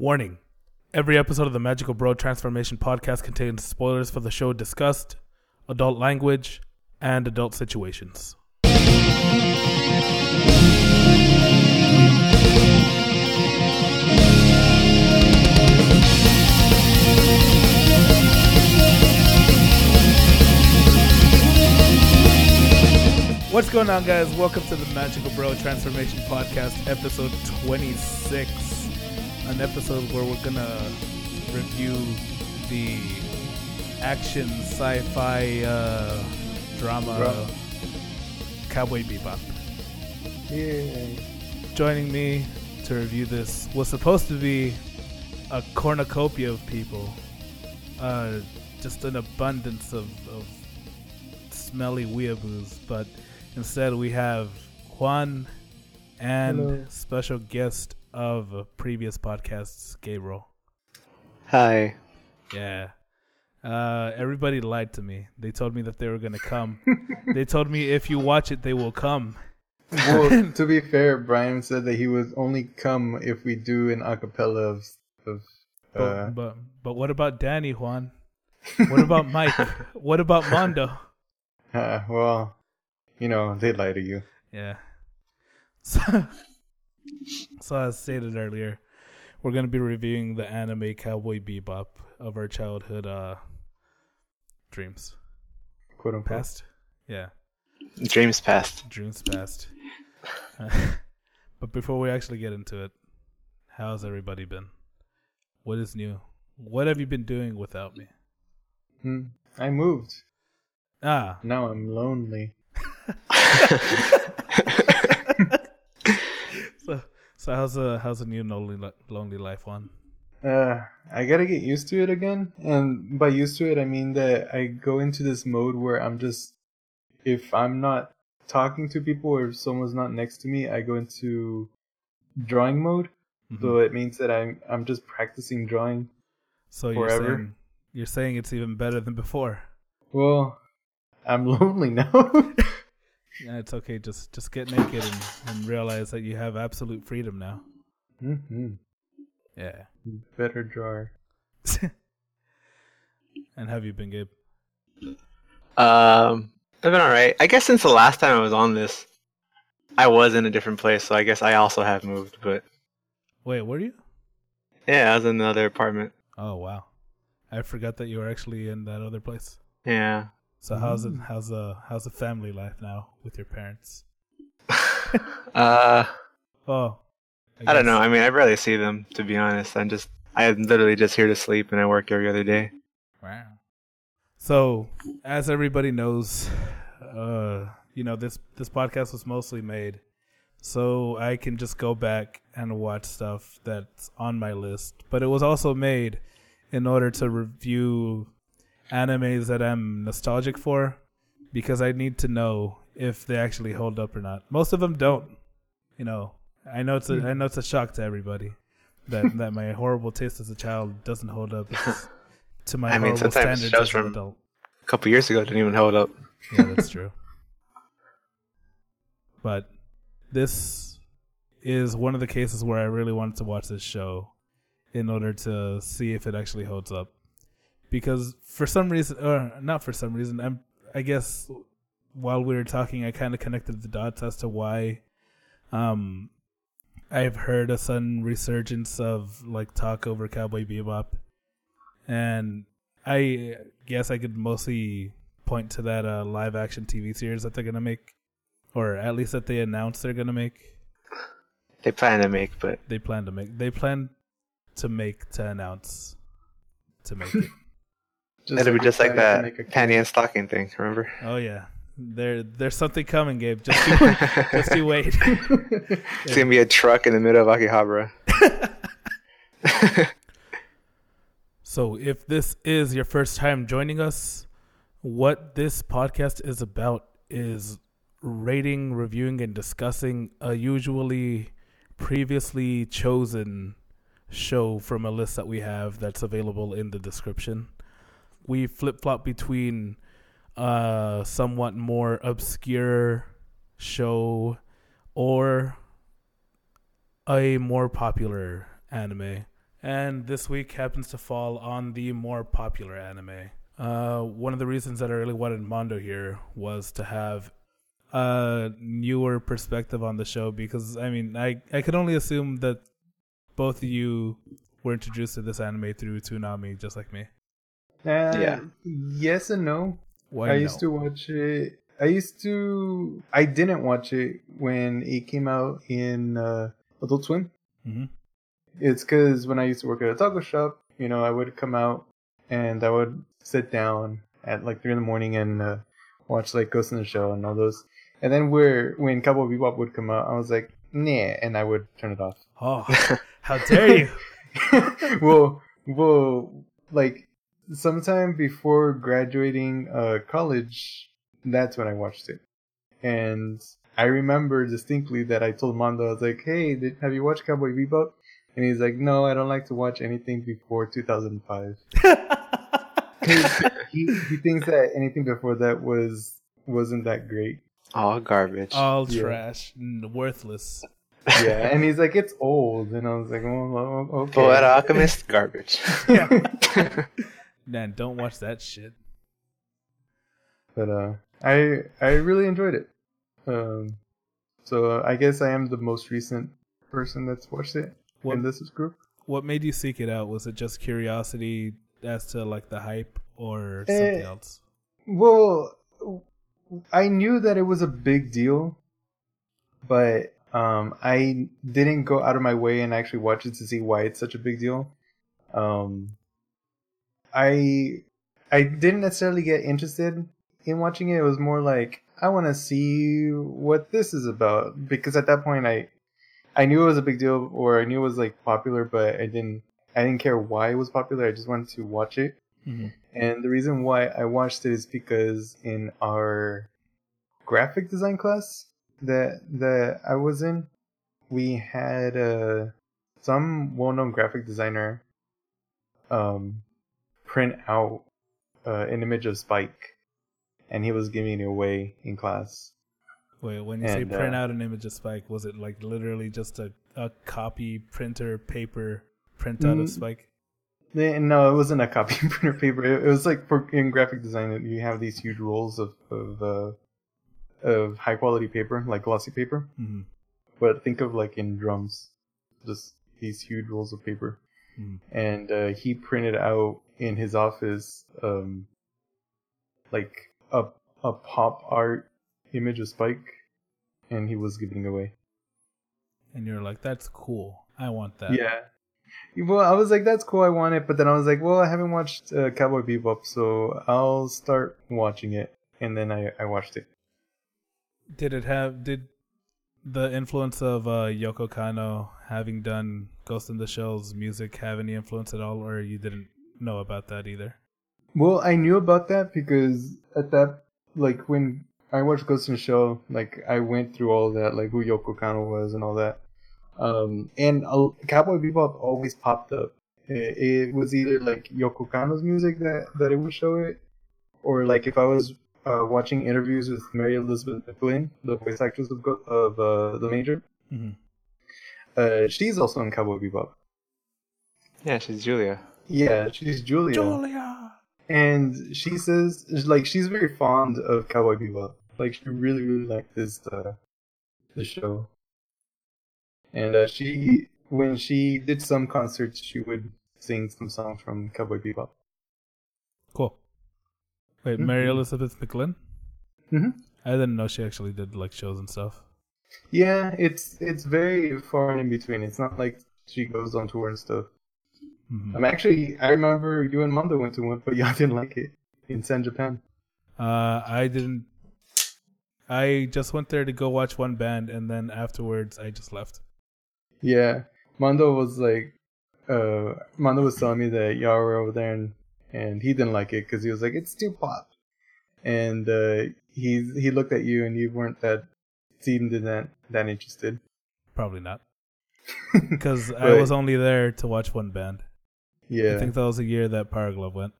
Warning Every episode of the Magical Bro Transformation podcast contains spoilers for the show discussed, adult language, and adult situations. What's going on, guys? Welcome to the Magical Bro Transformation Podcast, episode 26. An episode where we're gonna review the action sci fi uh, drama Bro. Cowboy Bebop. Yay. Joining me to review this was supposed to be a cornucopia of people, uh, just an abundance of, of smelly weeaboos, but instead we have Juan and Hello. special guest of previous podcasts, Gabriel. Hi. Yeah. Uh, everybody lied to me. They told me that they were gonna come. they told me if you watch it, they will come. Well, to be fair, Brian said that he would only come if we do an acapella of, of But, uh, but but what about Danny Juan? What about Mike? what about Mondo? uh, well, you know, they lie to you. Yeah. So, so as stated earlier, we're gonna be reviewing the anime Cowboy Bebop of our childhood uh dreams. Quote unquote. Past? Yeah. Dreams past. Dreams past. but before we actually get into it, how's everybody been? What is new? What have you been doing without me? Hmm. I moved. Ah, Now I'm lonely. so how's the how's the new lonely lonely life Juan? Uh, I gotta get used to it again. And by used to it, I mean that I go into this mode where I'm just, if I'm not talking to people or if someone's not next to me, I go into drawing mode. Mhm. So it means that I'm I'm just practicing drawing. So you're saying you're saying it's even better than before. Well, I'm lonely now. Yeah, it's okay. Just just get naked and, and realize that you have absolute freedom now. Mm hmm Yeah. Better drawer. and have you been Gabe? Um, I've been alright. I guess since the last time I was on this, I was in a different place, so I guess I also have moved. But Wait, were you? yeah, I was in another apartment. Oh wow, I forgot that you were actually in that other place. Yeah. So how's it? Mm. How's the how's the family life now with your parents? uh, Oh, I don't know. I mean, I rarely see them, to be honest. I'm just, I'm literally just here to sleep, and I work every other day. Wow. So, as everybody knows, uh, you know this this podcast was mostly made so I can just go back and watch stuff that's on my list. But it was also made in order to review animes that I'm nostalgic for because I need to know if they actually hold up or not. Most of them don't. You know, I know it's a I know it's a shock to everybody that that my horrible taste as a child doesn't hold up to my I mean, horrible sometimes standards shows as an adult. A couple years ago, didn't even hold up. Yeah, that's true. But this is one of the cases where I really wanted to watch this show in order to see if it actually holds up. Because for some reason, or not for some reason, I'm, I guess while we were talking, I kind of connected the dots as to why um, I've heard a sudden resurgence of like talk over Cowboy Bebop. And I guess I could mostly point to that uh, live action TV series that they're gonna make, or at least that they announced they're gonna make. They plan to make, but They plan to make. They plan to make to announce to make it. It'll be just like that make a panty and stocking thing. Remember? oh yeah, there there's something coming, Gabe. Just you, just you wait. It's gonna be a truck in the middle of Akihabara. So, if this is your first time joining us, what this podcast is about is rating, reviewing, and discussing a usually previously chosen show from a list that we have that's available in the description. We flip flop between a somewhat more obscure show or a more popular anime and this week happens to fall on the more popular anime. Uh, one of the reasons that I really wanted Mondo here was to have a newer perspective on the show because I mean I I could only assume that both of you were introduced to this anime through Toonami just like me. Uh, Yeah. Yes and no. Why I no? used to watch it. I used to. I didn't watch it when it came out in uh, Adult Swim. Mhm. It's because when I used to work at a taco shop, you know, I would come out and I would sit down at like three in the morning and uh, watch like Ghost in the Shell and all those. And then where when Cowboy Bebop would come out, I was like, nah, and I would turn it off. Oh, how dare you! well, well, like sometime before graduating uh, college, that's when I watched it, and I remember distinctly that I told Mondo, I was like, "Hey, did, have you watched Cowboy Bebop?" And he's like, "No, I don't like to watch anything before 2005." he he thinks that anything before that was wasn't that great. All garbage. All Yeah. trash, worthless. Yeah, and he's like, "It's old," and I was like, "Oh, okay." Full Alchemist, garbage. Man, don't watch that shit. but uh i i really enjoyed it um so i guess i am the most recent person that's watched it What in this group what made you seek it out? Was it just curiosity as to like the hype or Eh, something else? well i knew that it was a big deal but um i didn't go out of my way and actually watch it to see why it's such a big deal um i i didn't necessarily get interested in watching it. It was more like i want to see what this is about. Because at that point i i knew it was a big deal or i knew it was like popular but i didn't i didn't care why it was popular. I just wanted to watch it. Mhm. and the reason why I watched it is because in our graphic design class that that I was in, we had uh, some well-known graphic designer um, print out uh, an image of Spike, and he was giving it away in class. Wait, when you say print uh, out an image of Spike, was it like literally just a, a copy printer paper printout of Mm, Spike? Eh, No, it wasn't a copy printer paper. It, it was like for in graphic design, you have these huge rolls of of uh, of high quality paper, like glossy paper. hmm but think of like in drums, just these huge rolls of paper. Mhm. And uh, he printed out in his office, um, like a a pop art image of Spike, and he was giving away. And you're like, that's cool. I want that. Yeah. Well, I was like, that's cool. I want it, but then I was like, well, I haven't watched uh, Cowboy Bebop, so I'll start watching it, and then I I watched it. Did it have did the influence of uh, Yoko Kanno having done Ghost in the Shell's music have any influence at all, or you didn't know about that either? Well, I knew about that because at that, like when I watched Ghost in the Shell, like I went through all that, like who Yoko Kanno was and all that. Um, and uh, Cowboy Bebop always popped up. It, it was either like Yoko Kanno's music that that it would show it, or like if I was uh, watching interviews with Mary Elizabeth McGlynn, the voice actress of Go- of uh, the Major. Mhm. Uh, she's also in Cowboy Bebop. yeah, she's Julia. Yeah, she's Julia. Julia. and she says like she's very fond of Cowboy Bebop. Like she really really liked this uh, the show. And uh, she when she did some concerts, she would sing some songs from Cowboy Bebop. Cool. Wait, Mhm. Mary Elizabeth McGlynn? Mhm. I didn't know she actually did like shows and stuff. Yeah, it's it's very far and in between. It's not like she goes on tour and stuff. Mhm. I'm actually I remember you and Mondo went to one, but y'all didn't like it in San Japan. Uh, I didn't. I just went there to go watch one band, and then afterwards, I just left. Yeah, Mondo was like, uh, Mondo was telling me that y'all were over there and, and he didn't like it because he was like, it's too pop. And, uh, he, he looked at you and you weren't that, seemed that, that interested. Probably not, because I was only there to watch one band. I think that was the year that Power Glove went.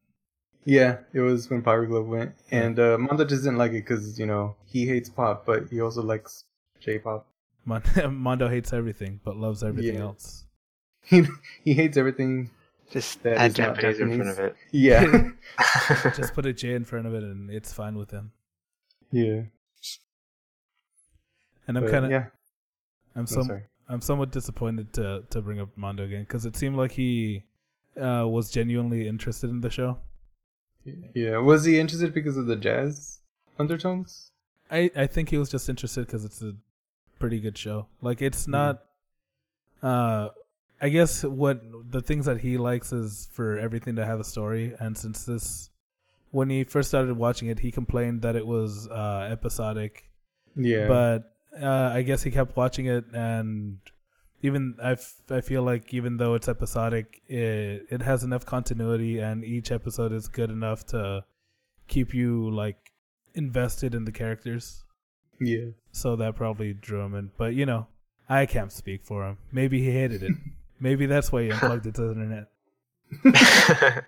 Yeah, it was when Power Glove went. And, uh, Mondo just didn't like it because, you know, he hates pop, but he also likes J-pop. Mon- Mondo hates everything, but loves everything Yeah. else. he he hates everything. Just That add is not Japanese in front of it. Yeah, Just put a J in front of it, and it's fine with him. yeah. And I'm kind of, yeah. I'm I'm some, sorry. I'm somewhat disappointed to to bring up Mondo again because it seemed like he uh, was genuinely interested in the show. Yeah, was he interested because of the jazz undertones? I I think he was just interested because it's a pretty good show. Like it's Mhm. not. Uh, I guess what the things that he likes is for everything to have a story, and since this, when he first started watching it, he complained that it was uh, episodic Yeah, but uh, I guess he kept watching it, and even I, f- I feel like even though it's episodic, it it has enough continuity, and each episode is good enough to keep you like invested in the characters. yeah. So that probably drew him in. But you know, I can't speak for him. Maybe he hated it. Maybe that's why he unplugged it to the internet.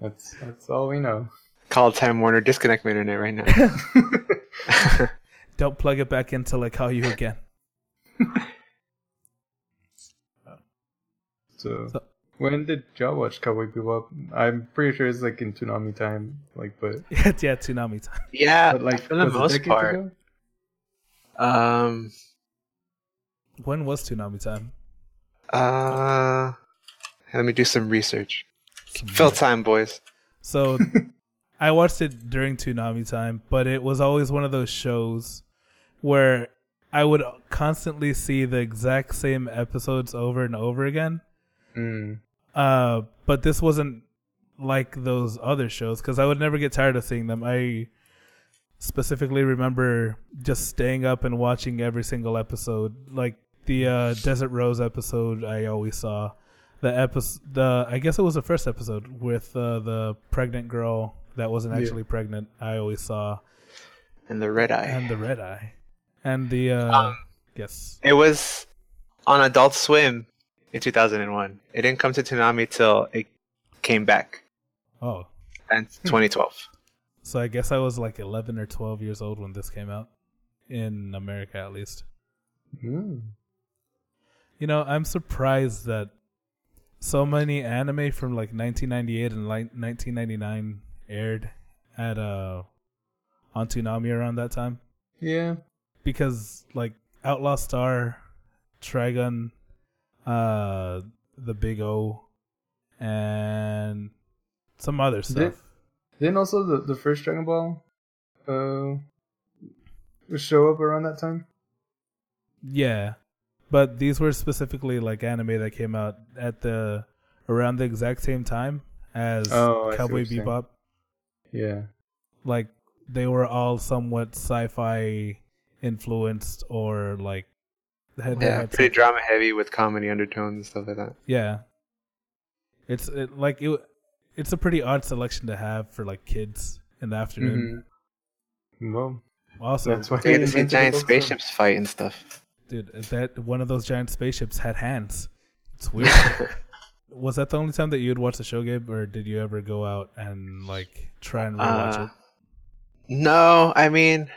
That's that's all we know. Call Time Warner, disconnect my internet right now. Don't plug it back in till I call you again. So, So- when did y'all watch Cowboy Bebop? I'm pretty sure it's like in Toonami time, like, but, yeah, yeah, Toonami time. yeah, but like for the most part. ago? Um, When was Toonami time? uh, let me do some research. Some Fill time, boys. So I watched it during Toonami time, but it was always one of those shows where I would constantly see the exact same episodes over and over again. Mm. Uh, but this wasn't like those other shows because I would never get tired of seeing them. I specifically remember just staying up and watching every single episode. Like the uh, Desert Rose episode, I always saw the episode. The I guess it was the first episode with uh, the pregnant girl that wasn't Yeah. actually pregnant. I always saw And the red eye. and the red eye and the uh, Um, yes. It was on Adult Swim in 2001. It didn't come to Toonami till it came back Oh, And 2012. so I guess I was like eleven or twelve years old when this came out in America, at least. Mm. You know, I'm surprised that so many anime from like 1998 and like 1999 aired at uh on Toonami around that time Yeah. because like Outlaw Star, Trigun, uh, the Big O, and some other Did- stuff. Then also the the first Dragon Ball, uh, show up around that time. Yeah, but these were specifically like anime that came out at the around the exact same time as Oh, Cowboy. Bebop. Yeah. like they were all somewhat sci-fi influenced or like had, they Yeah, had pretty some- drama heavy with comedy undertones and stuff like that. yeah it's it, like it it's a pretty odd selection to have for like kids in the afternoon Mhm. Well, also that's why You get to see giant Adult Swim. spaceships fight and stuff. dude that one of those giant spaceships had hands it's weird was that the only time that you'd watch the show gabe or did you ever go out and like try and rewatch Uh, it No, I mean,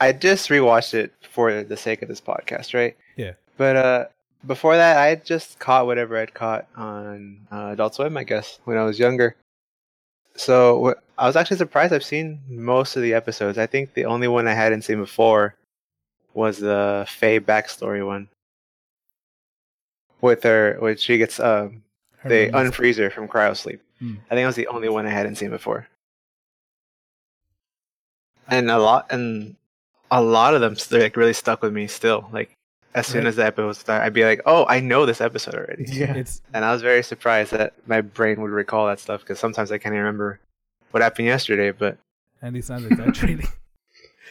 I just rewatched it for the sake of this podcast, right? Yeah. But uh, before that, I just caught whatever I'd caught on uh, Adult Swim, I guess, when I was younger. So I was actually surprised. I've seen most of the episodes. I think the only one I hadn't seen before was the Faye backstory one, with her, when she gets um, Her they name is- unfreeze her from cryosleep. Hmm. I think that was the only one I hadn't seen before. And a lot, and a lot of them they're like really stuck with me still. Like as soon Right. as the episode started, I'd be like, "Oh, I know this episode already." Yeah. it's And I was very surprised that my brain would recall that stuff because sometimes I can't even remember what happened yesterday. But and he's not exaggerating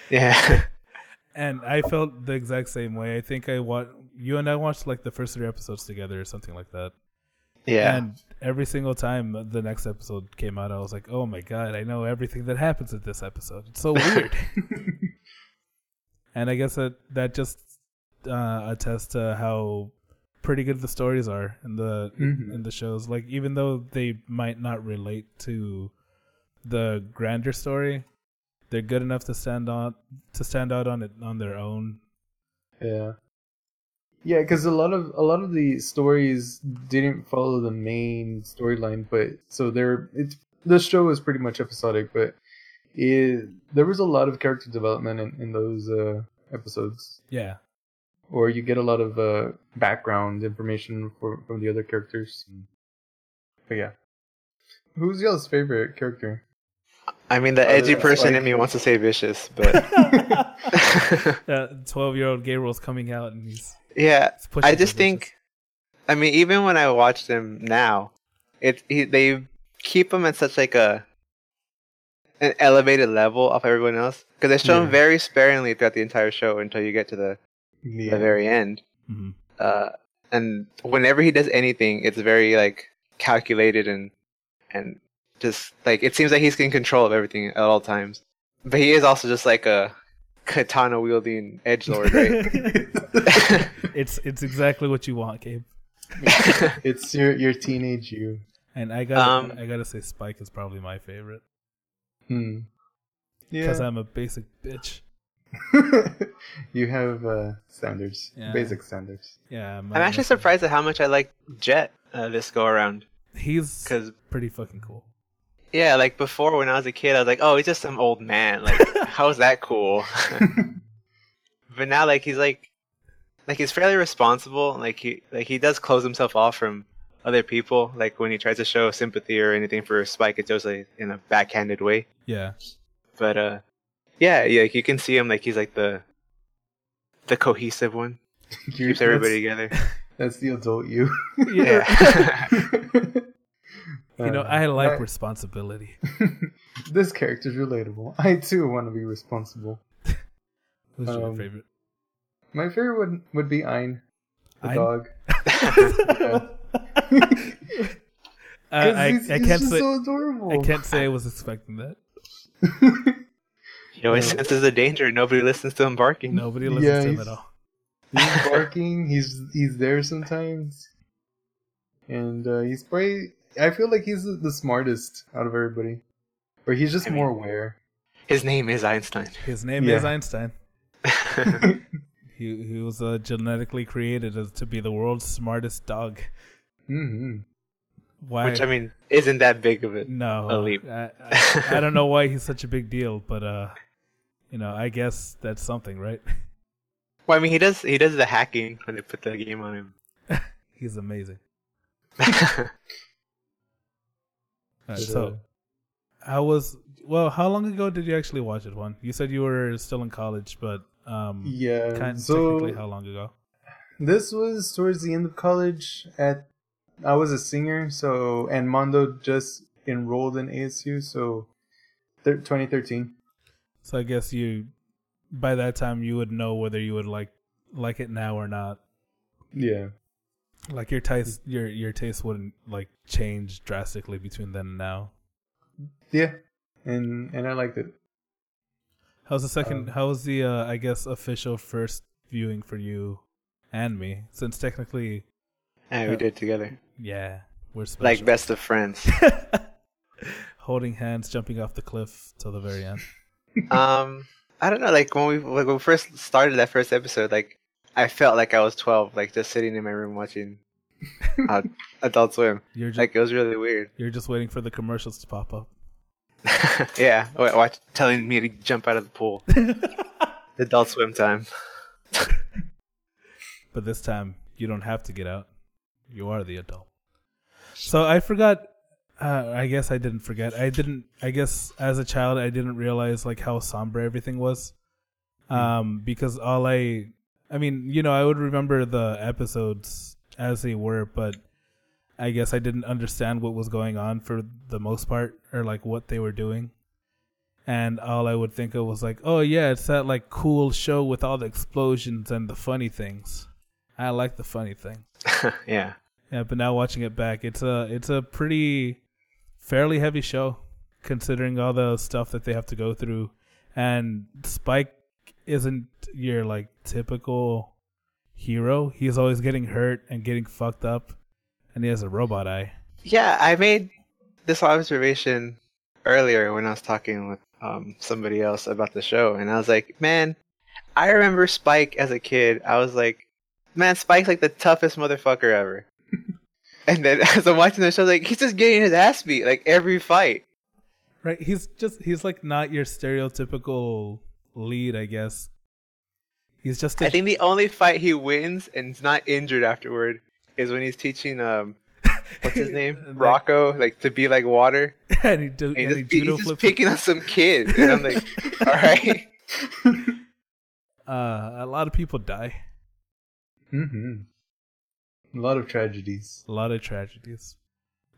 yeah, And I felt the exact same way. I think I watched you and I watched like the first three episodes together or something like that. yeah, And every single time the next episode came out, I was like, "Oh my god, I know everything that happens in this episode." It's so weird. and I guess that that just uh, attests to how pretty good the stories are in the Mhm. in the shows. Like even though they might not relate to the grander story, they're good enough to stand on to stand out on it on their own. Yeah. Yeah, because a lot of a lot of the stories didn't follow the main storyline, but so there it's the show is pretty much episodic, but it there was a lot of character development in, in those uh, episodes, Yeah. or you get a lot of uh, background information for, from the other characters. But yeah, who's y'all's favorite character? I mean, the Other edgy person Spike. in me wants to say vicious, but That twelve-year-old Gabriel's coming out, and he's, yeah, he's pushing I just bitches. think, I mean, even when I watch them now, it he, they keep them at such like a an elevated level of everyone else because they show Yeah. him very sparingly throughout the entire show until you get to the, Yeah. the very end. Mhm. Uh, and whenever he does anything, it's very like calculated and and just like it seems like he's in control of everything at all times. But he is also just like a katana wielding edge lord, right? it's it's exactly what you want, Gabe. it's your your teenage you. And I got Um, I gotta say, Spike is probably my favorite Hmm. because I'm a basic bitch. you have uh, standards, Yeah. basic standards. Yeah, I'm actually surprised at how much I like Jet uh, this go around. He's Because pretty fucking cool. yeah, like before when I was a kid, I was like, oh, he's just some old man. Like, how's that cool? but now, like, he's like, like he's fairly responsible. Like he, like he does close himself off from other people. Like when he tries to show sympathy or anything for Spike, it's usually in a backhanded way. Yeah, But uh, yeah, yeah, like, you can see him like he's like the the cohesive one, keeps everybody that's, together. that's the adult you. Yeah. you know, I like I- responsibility. this character's relatable. I too want to be responsible. Who's your Um, favorite? My favorite would would be Ein, the Ein? dog. I, 'Cause I, he's, I he's can't just say so adorable. I can't say I was expecting that. he always Yeah. senses the danger. Nobody listens to him barking. Nobody listens Yeah, to him at all. he's barking. He's he's there sometimes, and uh, he's probably. I feel like he's the, the smartest out of everybody, or he's just I mean- more aware. His name is Einstein. His name Yeah. is Einstein. He he was uh, genetically created as to be the world's smartest dog. Hmm Why? Which I mean, isn't that big of it? no, a leap. I, I, I don't know why he's such a big deal, but uh, you know, I guess that's something, right? Well, I mean, he does he does the hacking when they put the game on him. He's amazing. Alright, so how was well? How long ago did you actually watch it? Juan, you said you were still in college, but um, yeah. kind so technically, how long ago? This was towards the end of college. At I was a singer, so and Mondo just enrolled in ASU, so thir- 2013. So I guess you, by that time, you would know whether you would like like it now or not. Yeah, Like your taste, your your taste wouldn't like change drastically between then and now. yeah, and and I liked it. How's the second? Um, how was the uh, I guess official first viewing for you and me? Since technically, and we did together, yeah, we're special. like best of friends. holding hands, jumping off the cliff till the very end. um, I don't know. Like when we like, when we first started that first episode, like I felt like I was twelve, like just sitting in my room watching uh, Adult Swim. You're just Like it was really weird. you're just waiting for the commercials to pop up. yeah, wa- watch telling me to jump out of the pool. Adult Swim time. But this time, you don't have to get out. You are the adult. So I forgot. Uh, I guess I didn't forget. I didn't. I guess as a child, I didn't realize like how somber everything was. Um, because all I, I mean, you know, I would remember the episodes as they were, but I guess I didn't understand what was going on for the most part, or like what they were doing. And all I would think of was like, oh yeah, it's that like cool show with all the explosions and the funny things. I like the funny thing. yeah. Yeah, but now watching it back, it's a it's a pretty fairly heavy show considering all the stuff that they have to go through. And Spike isn't your like typical hero. He's always getting hurt and getting fucked up and he has a robot eye. Yeah, I made this observation earlier when I was talking with um, somebody else about the show, and I was like, man, I remember Spike as a kid. I was like, man, Spike's like the toughest motherfucker ever. And then as I'm watching the show, like he's just getting his ass beat like every fight. Right? He's just he's like not your stereotypical lead, I guess. He's just a I think the only fight he wins and is not injured afterward is when he's teaching um what's his name Like- Rocco like to be like water. and he, do, And he and he just, he's judo just picking up some kid, and I'm like, all right. Uh, a lot of people die. hmm A lot of tragedies. A lot of tragedies.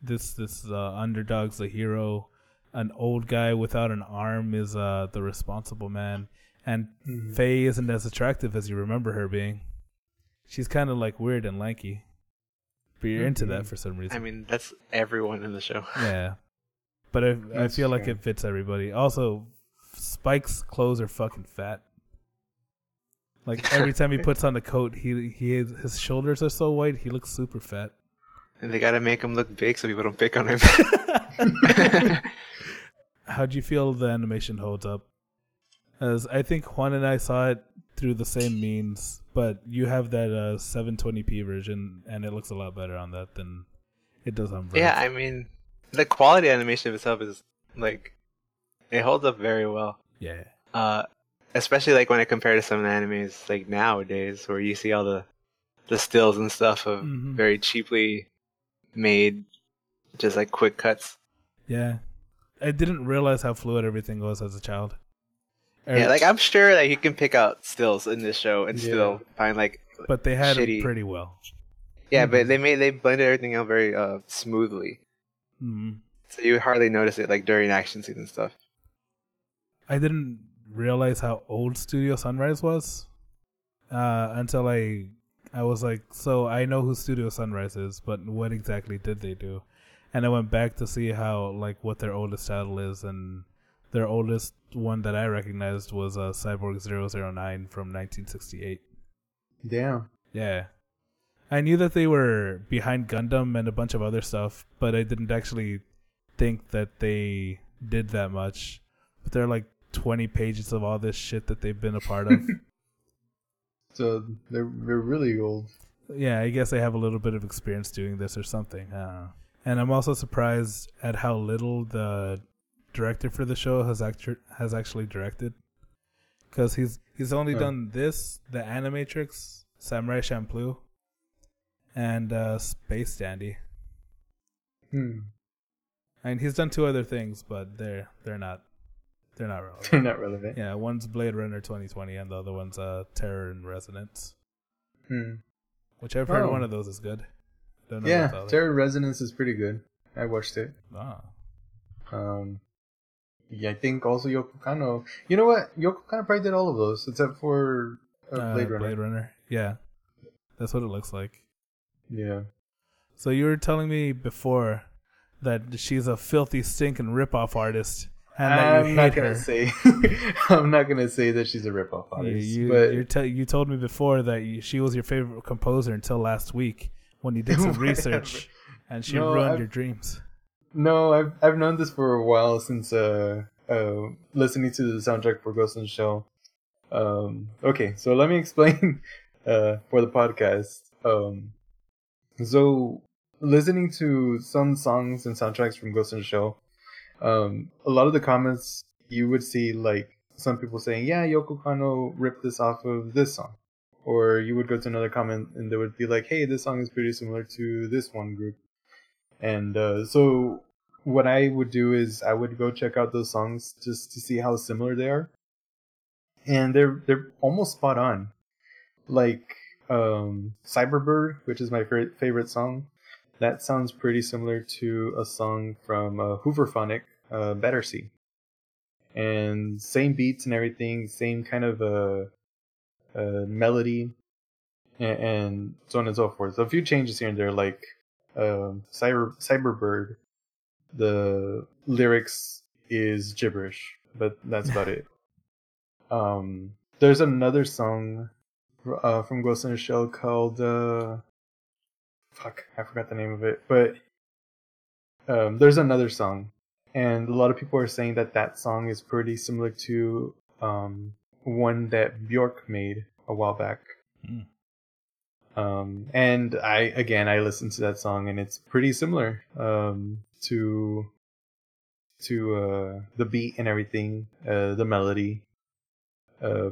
This this uh, underdog's a hero. An old guy without an arm is uh, the responsible man, and Mhm. Faye isn't as attractive as you remember her being. She's kind of like weird and lanky, but you're into that Mhm. for some reason. I mean, that's everyone in the show. yeah, but I, I That's feel like it fits everybody. Also, Spike's clothes are fucking fat. Like every time he puts on the coat, he he his shoulders are so white, he looks super fat. And they gotta make him look big so people don't pick on him. How'd you feel the animation holds up? As I think Juan and I saw it through the same means, but you have that uh, 720p version, and it looks a lot better on that than it does on. Yeah, I mean, the quality animation of itself is like it holds up very well. yeah, Uh, especially like when I compare to some of the animes like nowadays, where you see all the the stills and stuff of Mhm. very cheaply made, just like quick cuts. yeah. I didn't realize how fluid everything was as a child. Yeah, like I'm sure that you can pick out stills in this show and Yeah. still find like but they had shitty. it pretty well. yeah, Mhm. but they made they blended everything out very uh smoothly, Mm. so you hardly notice it like during action scenes and stuff. I didn't realize how old Studio Sunrise was uh, until I I was like, so I know who Studio Sunrise is, but what exactly did they do? And I went back to see how like what their oldest title is, and their oldest one that I recognized was uh, Cyborg 009 from 1968. Damn. Yeah. I knew that they were behind Gundam and a bunch of other stuff, but I didn't actually think that they did that much. But they're like 20 pages of all this shit that they've been a part of. So they're they're really old. yeah, I guess they have a little bit of experience doing this or something. I don't know. And I'm also surprised at how little the director for the show has actu- has actually directed. Because he's he's only Oh. done this, the Animatrix, Samurai Champloo, and uh, Space Dandy. Hmm. And he's done two other things, but they're they're not they're not relevant. They're not relevant. yeah, one's Blade Runner 2020, and the other one's uh, Terror in Resonance, Hmm. which I've heard Oh. one of those is good. Don't know Yeah. Terror Resonance is pretty good. I watched it. Ah. Um, yeah, I think also Yoko Kanno. You know what? Yoko Kanno probably did all of those except for uh, Uh, Blade Runner. Blade Runner. Yeah, that's what it looks like. Yeah. So you were telling me before that she's a filthy, stinking ripoff artist, and that you I'm not gonna her. say. I'm not gonna say that she's a ripoff artist, you, but te- you told me before that you, she was your favorite composer until last week when you did some research, and she No, ruined I've- your dreams. no, I've I've known this for a while since uh uh listening to the soundtrack for Ghost in the Shell. Um, okay, so let me explain uh for the podcast. Um, so listening to some songs and soundtracks from Ghost in the Shell, um, a lot of the comments you would see like some people saying, "Yeah, Yoko Kanno ripped this off of this song," or you would go to another comment and they would be like, "Hey, this song is pretty similar to this one group." And uh, so what I would do is I would go check out those songs just to see how similar they are, and they're they're almost spot on. Like um, Cyberbird, which is my favorite favorite song, that sounds pretty similar to a song from uh, Hooverphonic, uh, Battersea, and same beats and everything, same kind of uh, uh, melody, and, and so on and so forth. So a few changes here and there, like um, Cyber Cyberbird, the lyrics is gibberish, but that's about it. Um, there's another song uh, from Ghost in the Shell called uh, fuck, I forgot the name of it, but um, there's another song, and a lot of people are saying that that song is pretty similar to um, one that Bjork made a while back. Hmm. Um, and I again I listened to that song and it's pretty similar um, to to uh, the beat and everything, uh, the melody, uh,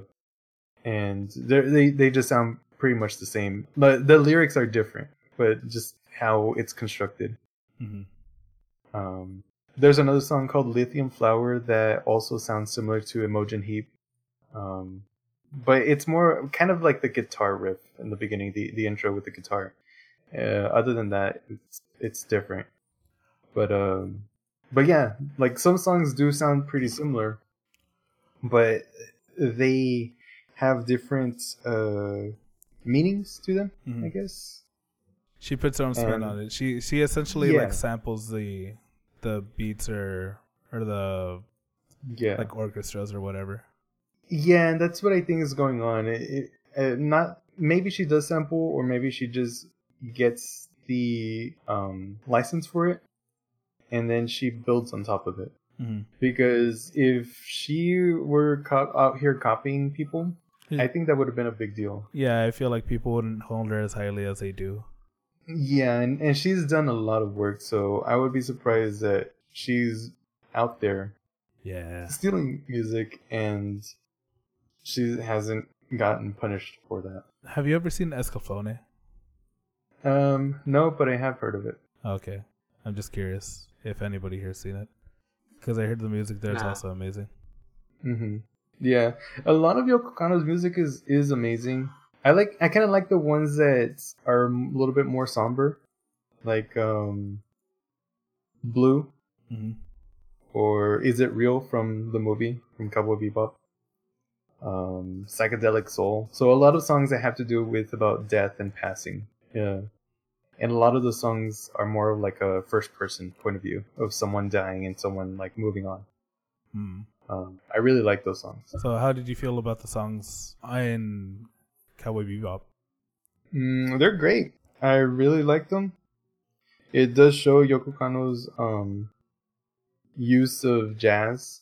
and they they just sound pretty much the same. But the lyrics are different, but just how it's constructed. hmm Um, there's another song called Lithium Flower that also sounds similar to Imogen Heap. Um, but it's more kind of like the guitar riff in the beginning, the, the intro with the guitar. Uh, other than that, it's, it's different. But, um, but yeah, like some songs do sound pretty similar, but they have different, uh, meanings to them, Mhm. I guess. She puts her own spin on it. She she essentially Yeah. like samples the the beats or or the Yeah. like orchestras or whatever. Yeah, and that's what I think is going on. It, it uh, not maybe she does sample, or maybe she just gets the um, license for it, and then she builds on top of it. hmm Because if she were co- out here copying people, I think that would have been a big deal. Yeah, I feel like people wouldn't hold her as highly as they do. Yeah, and, and she's done a lot of work, so I would be surprised that she's out there Yeah. stealing music and she hasn't gotten punished for that. Have you ever seen Escaflowne? Um, no, but I have heard of it. Okay, I'm just curious if anybody here's seen it because I heard the music there is Nah. also amazing. hmm Yeah, a lot of Yoko Kanno's music is is amazing. I like I kind of like the ones that are a little bit more somber, like um, Blue hmm or Is It Real from the movie from Cowboy Bebop. Um, Psychedelic Soul. So a lot of songs that have to do with about death and passing. Yeah. And a lot of the songs are more of like a first person point of view of someone dying and someone like moving on. Mm. Um, I really like those songs. So, how did you feel about the songs I in Cowboy Bebop? Mm, they're great. I really like them. It does show Yoko Kanno's um, use of jazz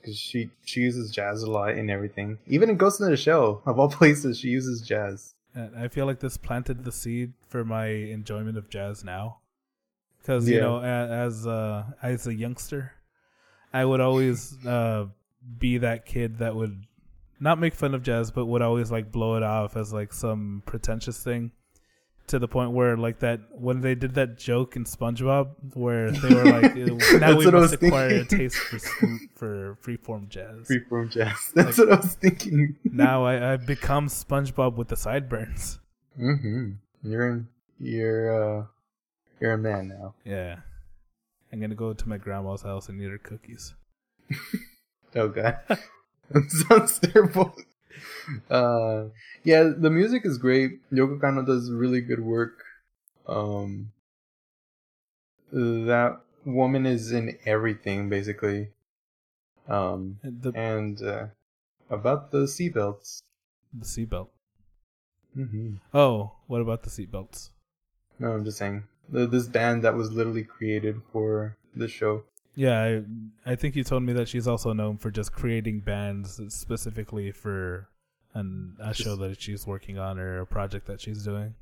because she she uses jazz a lot in everything. Even in Ghost in the Shell, of all places, she uses jazz. And I feel like this planted the seed for my enjoyment of jazz now, because you know, as uh, as a youngster, I would always uh, be that kid that would not make fun of jazz, but would always like blow it off as like some pretentious thing. To the point where, like that, when they did that joke in SpongeBob, where they were like, "Now we I must acquire a taste for for freeform jazz." Freeform jazz. That's what I was thinking. now I, I've become SpongeBob with the sideburns. hmm You're in, you're uh you're a man now. Yeah. I'm gonna go to my grandma's house and eat her cookies. Oh god. Sounds terrible. Uh yeah, the music is great. Yoko Kanno does really good work. Um that woman is in everything basically. Um And The and uh about the seatbelts. the seatbelt. Mm-hmm. Oh, what about the seatbelts? No, I'm just saying. The, this band that was literally created for the show. Yeah, I I think you told me that she's also known for just creating bands specifically for an a show that she's working on or a project that she's doing.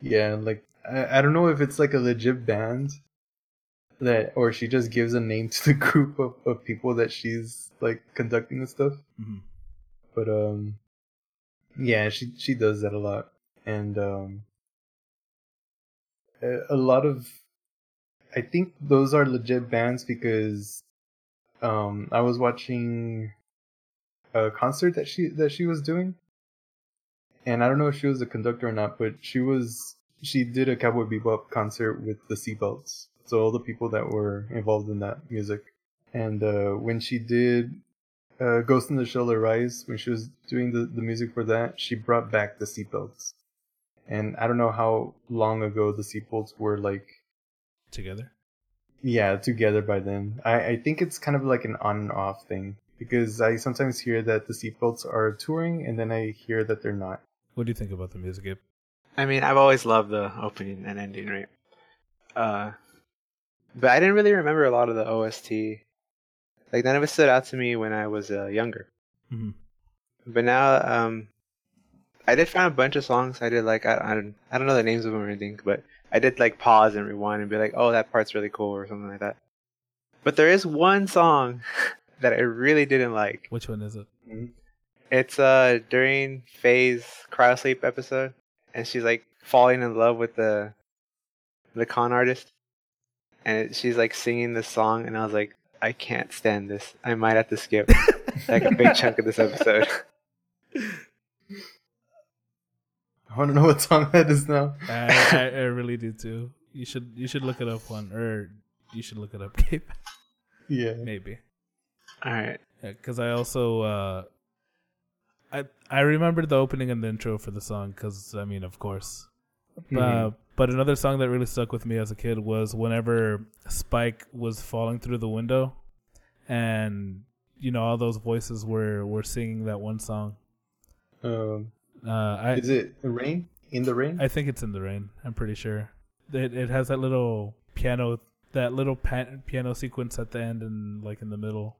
Yeah, like I, I don't know if it's like a legit band that or she just gives a name to the group of, of people that she's like conducting the stuff. hmm But um yeah, she she does that a lot. And um a, a lot of I think those are legit bands because um I was watching a concert that she that she was doing and I don't know if she was a conductor or not, but she was she did a Cowboy Bebop concert with the Seatbelts. So all the people that were involved in that music. And uh, when she did uh, Ghost in the Shell Arise, when she was doing the, the music for that, she brought back the Seatbelts. And I don't know how long ago the Seatbelts were like Together. yeah, together by then. I, I think it's kind of like an on and off thing. Because I sometimes hear that the Seatbelts are touring and then I hear that they're not. What do you think about the music? Abe? I mean, I've always loved the opening and ending, right? Uh, but I didn't really remember a lot of the OST. Like none of it stood out to me when I was uh, younger. Mhm. But now, um, I did find a bunch of songs. I did like I, I don't I don't know the names of them or anything, but I did like pause and rewind and be like, oh, that part's really cool or something like that. But there is one song that I really didn't like. Which one is it? It's uh during Faye's cryosleep episode, and she's like falling in love with the the con artist, and she's like singing this song, and I was like, I can't stand this. I might have to skip like a big chunk of this episode. I want to know what song that is now. I, I, I really do too. You should you should look it up one or you should look it up, Gabe. Yeah. Maybe. All right. because I also uh, I I remembered the opening and the intro for the song because I mean of course, uh, Mhm. but another song that really stuck with me as a kid was whenever Spike was falling through the window, and you know all those voices were were singing that one song. Um, Uh, I is it rain? In the rain? I think it's in the rain. I'm pretty sure. It it has that little piano that little piano sequence at the end and like in the middle.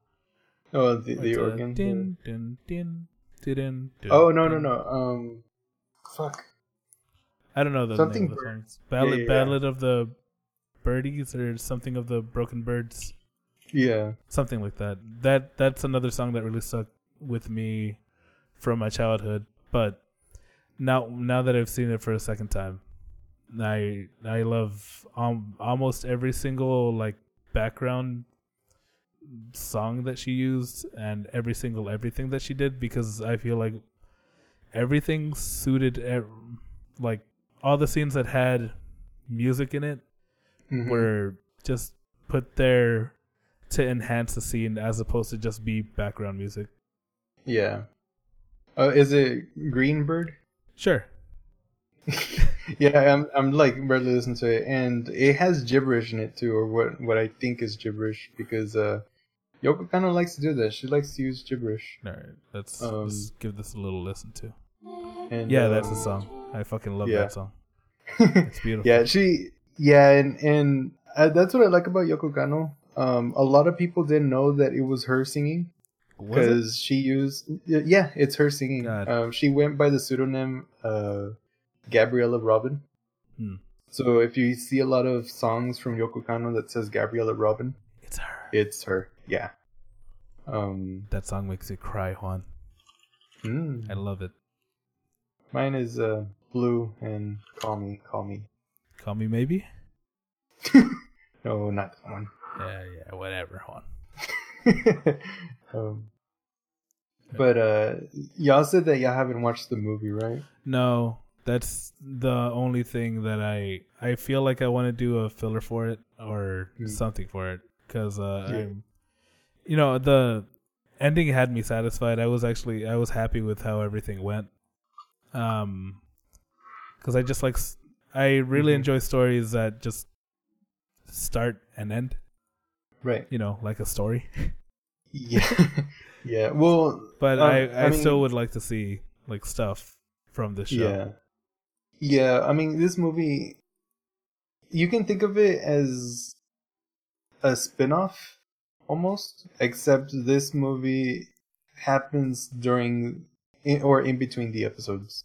oh, the, the organ. Din, din, din, din, din, Oh no no din. no. Um, fuck. I don't know the Something name of the bird. songs. Ballad, Yeah, yeah, yeah. Ballad of the Birdies or something of the Broken Birds, Yeah. something like that. That that's another song that really stuck with me from my childhood. But now now that I've seen it for a second time, I I love um, almost every single like background song that she used and every single everything that she did because I feel like everything suited ev- like all the scenes that had music in it Mhm. were just put there to enhance the scene as opposed to just be background music. Yeah. Uh, is it Greenbird? Sure. yeah, I'm I'm like barely listening to it, and it has gibberish in it too, or what what I think is gibberish, because uh, Yoko kind of likes to do that. She likes to use gibberish. All right. Let's, Um, let's give this a little listen to. And, Yeah, uh, that's the song. I fucking love yeah. that song. It's beautiful. yeah, she yeah, and and uh, that's what I like about Yoko Kanno. Um, a lot of people didn't know that it was her singing? Because she used yeah, it's her singing. Um, she went by the pseudonym uh, Gabriela Robin. Hmm. So if you see a lot of songs from Yoko Kanno that says Gabriela Robin, It's her. it's her. Yeah. Um. That song makes you cry, Juan. mm. I love it. Mine is uh, blue and call me, call me. Call me maybe. No, not that one. Yeah, yeah, whatever, Juan. um, but uh, y'all said that y'all haven't watched the movie, right? No, that's the only thing that I I feel like I want to do a filler for it or Hmm. something for it because uh, Yeah. I'm, you know, the ending had me satisfied. I was actually I was happy with how everything went. Um, because I just like I really Mhm. enjoy stories that just start and end. Right. You know, like a story. Yeah. yeah. Well, But Um, I I I mean- still would like to see like stuff from the show. yeah. Yeah. I mean, this movie, you can think of it as a spin-off almost, except this movie happens during in, or in between the episodes.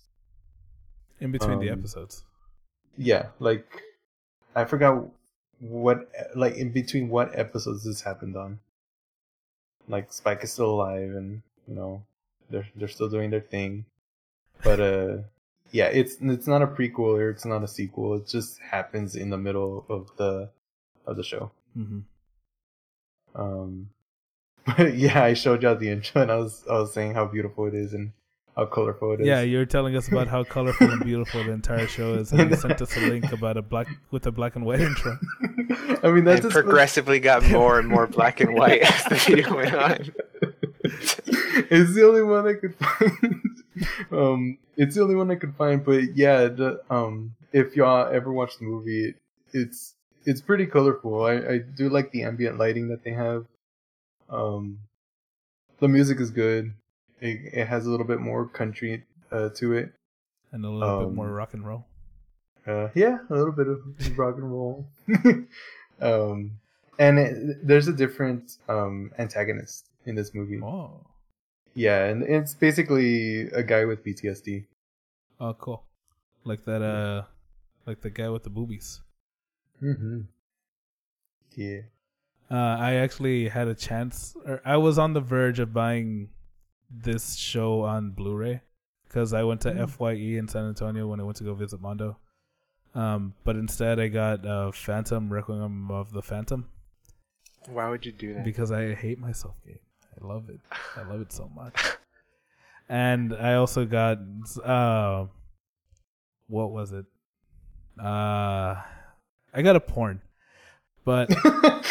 In between the Um, episodes. Yeah, like I forgot what like in between what episodes this happened on. Like Spike is still alive and you know they're they're still doing their thing. But uh yeah, it's it's not a prequel or it's not a sequel. It just happens in the middle of the of the show. hmm Um but yeah, I showed y'all the intro and I was I was saying how beautiful it is and how colorful it is. Yeah, you're telling us about how colorful and beautiful the entire show is, and you sent us a link about a black with a black and white intro. I mean that's it just progressively got more and more black and white as the video went on. it's the only one I could find. um, it's the only one I could find. But yeah, the, um, if y'all ever watch the movie, it, it's it's pretty colorful. I, I do like the ambient lighting that they have. Um, the music is good. It, it has a little bit more country uh, to it. and a little bit Um, more rock and roll. Uh, yeah, a little bit of rock and roll. um, and it, there's a different um antagonist in this movie. Oh, Yeah, and it's basically a guy with PTSD. Oh, cool. Like that. Uh, like the guy with the boobies. Mm-hmm. Yeah. Uh, I actually had a chance, or I was on the verge of buying this show on Blu-ray because I went to Mm. FYE in San Antonio when I went to go visit Mondo. Um, but instead, I got uh, Phantom Requiem of the Phantom Why would you do that? because I hate myself game. I love it. I love it so much. And I also got uh, what was it? Uh, I got a porn, but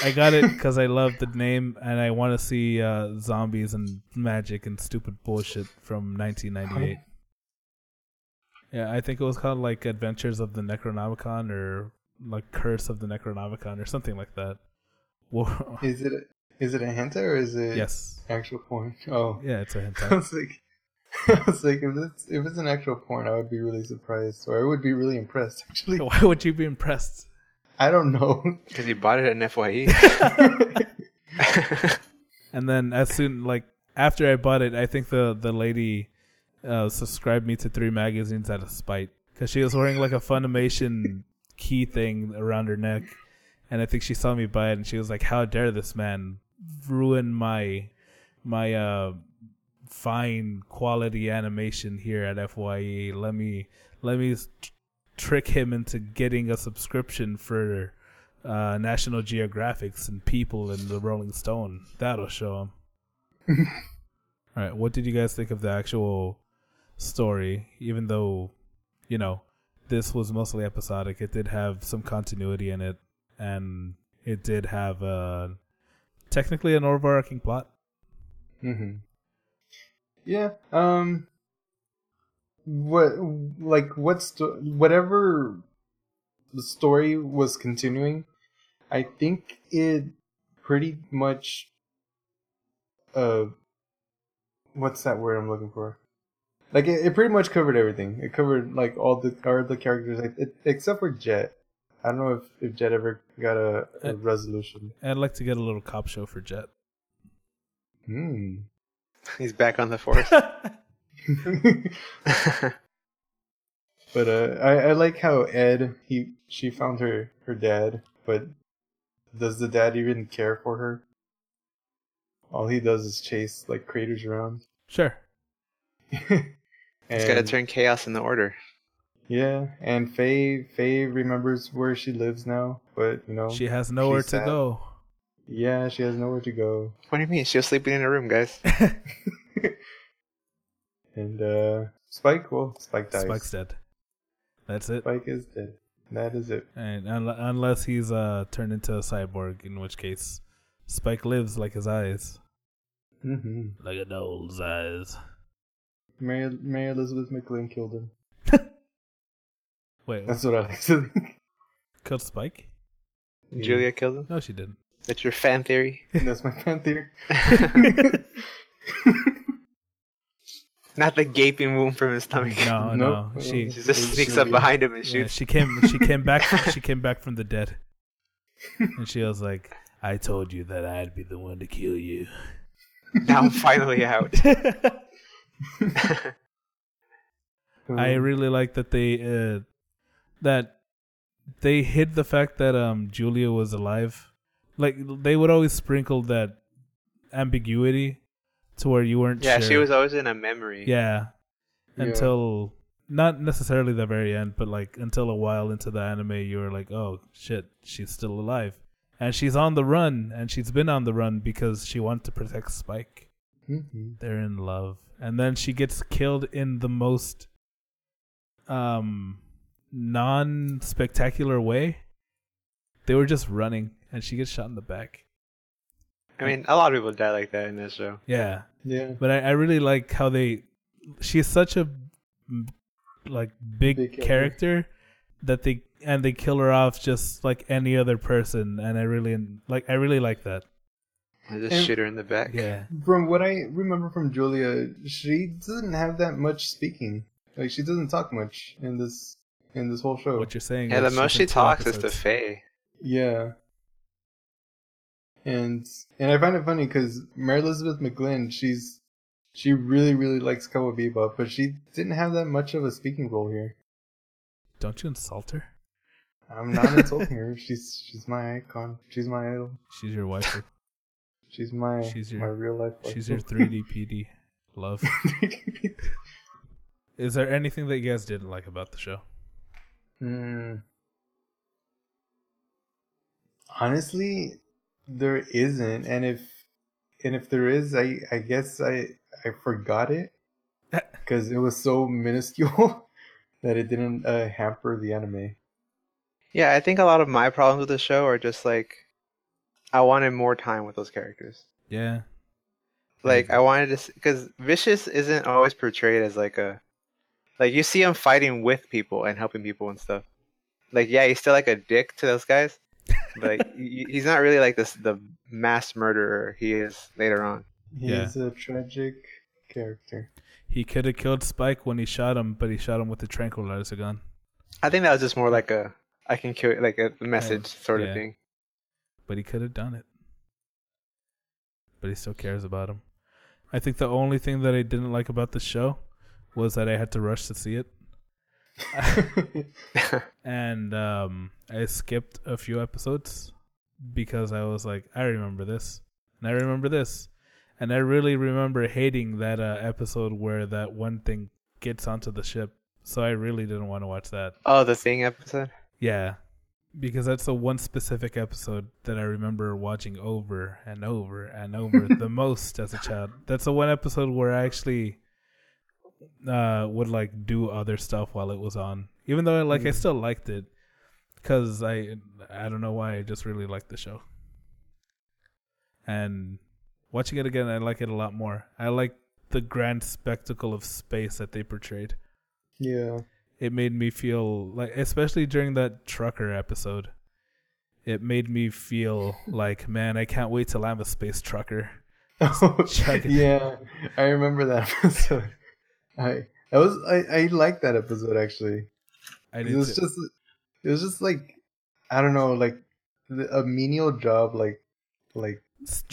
I got it because I love the name and I want to see uh, zombies and magic and stupid bullshit from 1998. Yeah, I think it was called like Adventures of the Necronomicon or like Curse of the Necronomicon or something like that. Whoa. Is it a, is it a hentai or is it yes. actual porn? Oh, Yeah, it's a hentai. I was like, I was like, if it's if it's an actual porn, I would be really surprised, or I would be really impressed. Actually, Why would you be impressed? I don't know. Because he bought it at an FYE. And then as soon like after I bought it, I think the the lady uh, subscribed me to three magazines out of spite because she was wearing like a Funimation key thing around her neck, and I think she saw me buy it and she was like, "How dare this man ruin my my uh fine quality animation here at FYE? Let me let me s- trick him into getting a subscription for." uh, National Geographics and People and the Rolling Stone. That'll show him. All right, what did you guys think of the actual story? Even though, you know, this was mostly episodic, it did have some continuity in it, and it did have uh, technically an overarching plot. hmm Yeah. Um. What like what sto- whatever the story was continuing, I think it pretty much. Uh. What's that word I'm looking for? Like it, it pretty much covered everything. It covered like all the all the characters, like, it, except for Jet. I don't know if, if Jet ever got a, a Uh, resolution. I'd like to get a little cop show for Jet. Hmm. He's back on the force. But uh, I, I like how Ed he she found her her dad, but does the dad even care for her? All he does is chase like craters around. sure. He's got to turn chaos in the order. Yeah, and Faye Faye remembers where she lives now, but you know, She has nowhere to sad. go. yeah, she has nowhere to go. What do you mean? She was sleeping in a room, guys. And uh Spike, well, Spike dies. Spike's dead. That's it. Spike is dead. That is it. And unle- unless he's uh turned into a cyborg, in which case Spike lives like his eyes, hmm like a doll's eyes. Mary Mary Elizabeth McGlynn killed him. Wait, That's what I like to think. killed Spike? Julia killed him. No, she didn't. That's your fan theory. That's my fan theory. Not the gaping wound from his stomach. No, Nope. no. She She just It's sneaks up behind him and yeah, shoots. she came she came back she came back from the dead. And she was like, I told you that I'd be the one to kill you. Now I'm finally out. I really like that they uh that they hid the fact that um Julia was alive. Like they would always sprinkle that ambiguity to where you weren't yeah, sure. she was always in a memory. Yeah. Yeah. Until not necessarily the very end, but like until a while into the anime you were like, "Oh shit, she's still alive." And she's on the run and she's been on the run because she wants to protect Spike. Mhm. They're in love. And then she gets killed in the most um non spectacular way. They were just running and she gets shot in the back. I mean, a lot of people die like that in this show. Yeah. Yeah. But I, I really like how they she's such a like big, Big character. character. that they and they kill her off just like any other person and I really like I really like that. I just And- shoot her in the back. Yeah. From what I remember from Julia, she doesn't have that much speaking. Like she doesn't talk much in this in this whole show. What you're saying Yeah, the most she in two talks is to. Faye. Yeah. And and I find it funny because Mary Elizabeth McGlynn, she's she really really likes Cowboy Bebop, but she didn't have that much of a speaking role here. Don't you insult her? I'm not insulting her. She's she's my icon. She's my idol. She's your wife. She's my She's your- my real life. She's your 3D PD love. Is there anything that you guys didn't like about the show? Hmm. Honestly, there isn't, and if and if there is, I I guess I I forgot it because it was so minuscule that it didn't uh, hamper the anime. Yeah, I think a lot of my problems with the show are just like I wanted more time with those characters. Yeah. Like I wanted to, because Vicious isn't always portrayed as like a, like you see him fighting with people and helping people and stuff. Like yeah, he's still like a dick to those guys, but like, he's not really like this the mass murderer he is later on. Yeah. He's a tragic character. He could have killed Spike when he shot him, but he shot him with a tranquilizer gun. I think that was just more like a I can kill like a message sort yeah. of thing. But he could have done it. But he still cares about him. I think the only thing that I didn't like about the show was that I had to rush to see it. and um, I skipped a few episodes because I was like, I remember this, and I remember this, and I really remember hating that uh, episode where that one thing gets onto the ship. So I really didn't want to watch that. oh, the thing episode. Yeah, because that's the one specific episode that I remember watching over and over and over the most as a child. That's the one episode where I actually uh would like do other stuff while it was on, even though like I Mm. still liked it because I I don't know why I just really liked the show. And watching it again, I like it a lot more. I like the grand spectacle of space that they portrayed yeah. it made me feel like especially during that trucker episode it made me feel like man i can't wait till i'm a space trucker it. yeah, I remember that episode. I that was I I liked that episode actually. i did. It was too. just it was just like I don't know like the- a menial job like like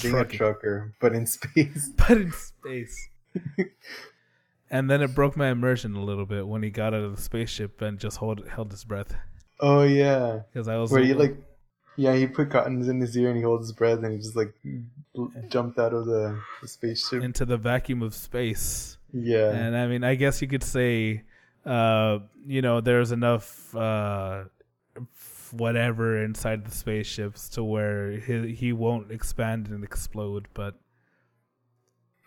being a trucker but in space. but in space and then it broke my immersion a little bit when he got out of the spaceship and just hold, held his breath Oh yeah, because i was where like, he like yeah he put cottons in his ear and he holds his breath and he just like jumped out of the, the spaceship. into the vacuum of space yeah, And I mean, I guess you could say, uh, you know, there's enough uh, whatever inside the spaceships to where he he won't expand and explode. But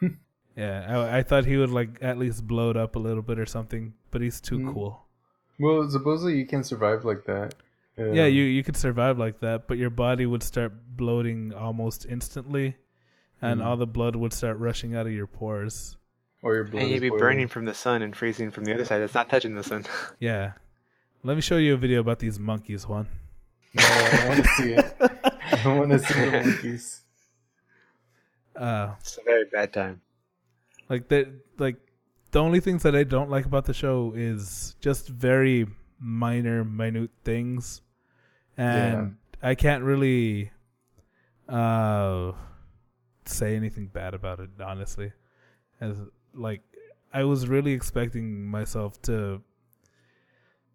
yeah, I, I thought he would like at least blow it up a little bit or something. But he's too Mm. cool. well supposedly you can survive like that. Yeah, Um, you you could survive like that, but your body would start bloating almost instantly, and Mm. all the blood would start rushing out of your pores. Or your blood And you'd be boiling. burning from the sun and freezing from the other side. It's not touching the sun. Yeah. Let me show you a video about these monkeys, Juan. No, I want to see it. I want to see the monkeys. Uh, It's a very bad time. like that like the only things that i don't like about the show is just very minor minute things and i can't really uh say anything bad about it honestly as like i was really expecting myself to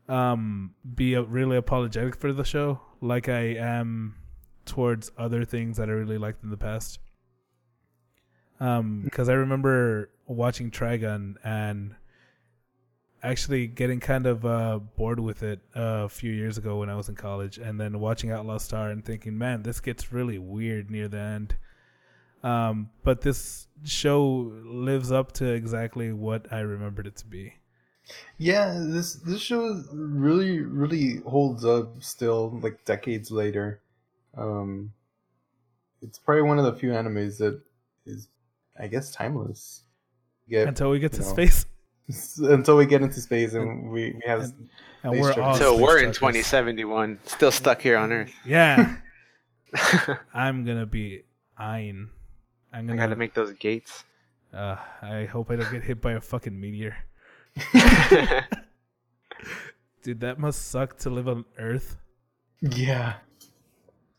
um be really apologetic for the show like i am towards other things that i really liked in the past. Um because i remember watching trigun and actually getting kind of uh bored with it uh, a few years ago when i was in college and then watching outlaw star and thinking man this gets really weird near the end um but this show lives up to exactly what i remembered it to be Yeah, this this show really really holds up still, like decades later. Um, it's probably one of the few animes that is, I guess, timeless. Yeah, until we get to know. space until we get into space and we, we have and- and we're so space we're in 2071, still stuck here on Earth. yeah i'm gonna be ein i'm gonna gotta make those gates. uh i hope i don't get hit by a fucking meteor dude that must suck to live on earth yeah,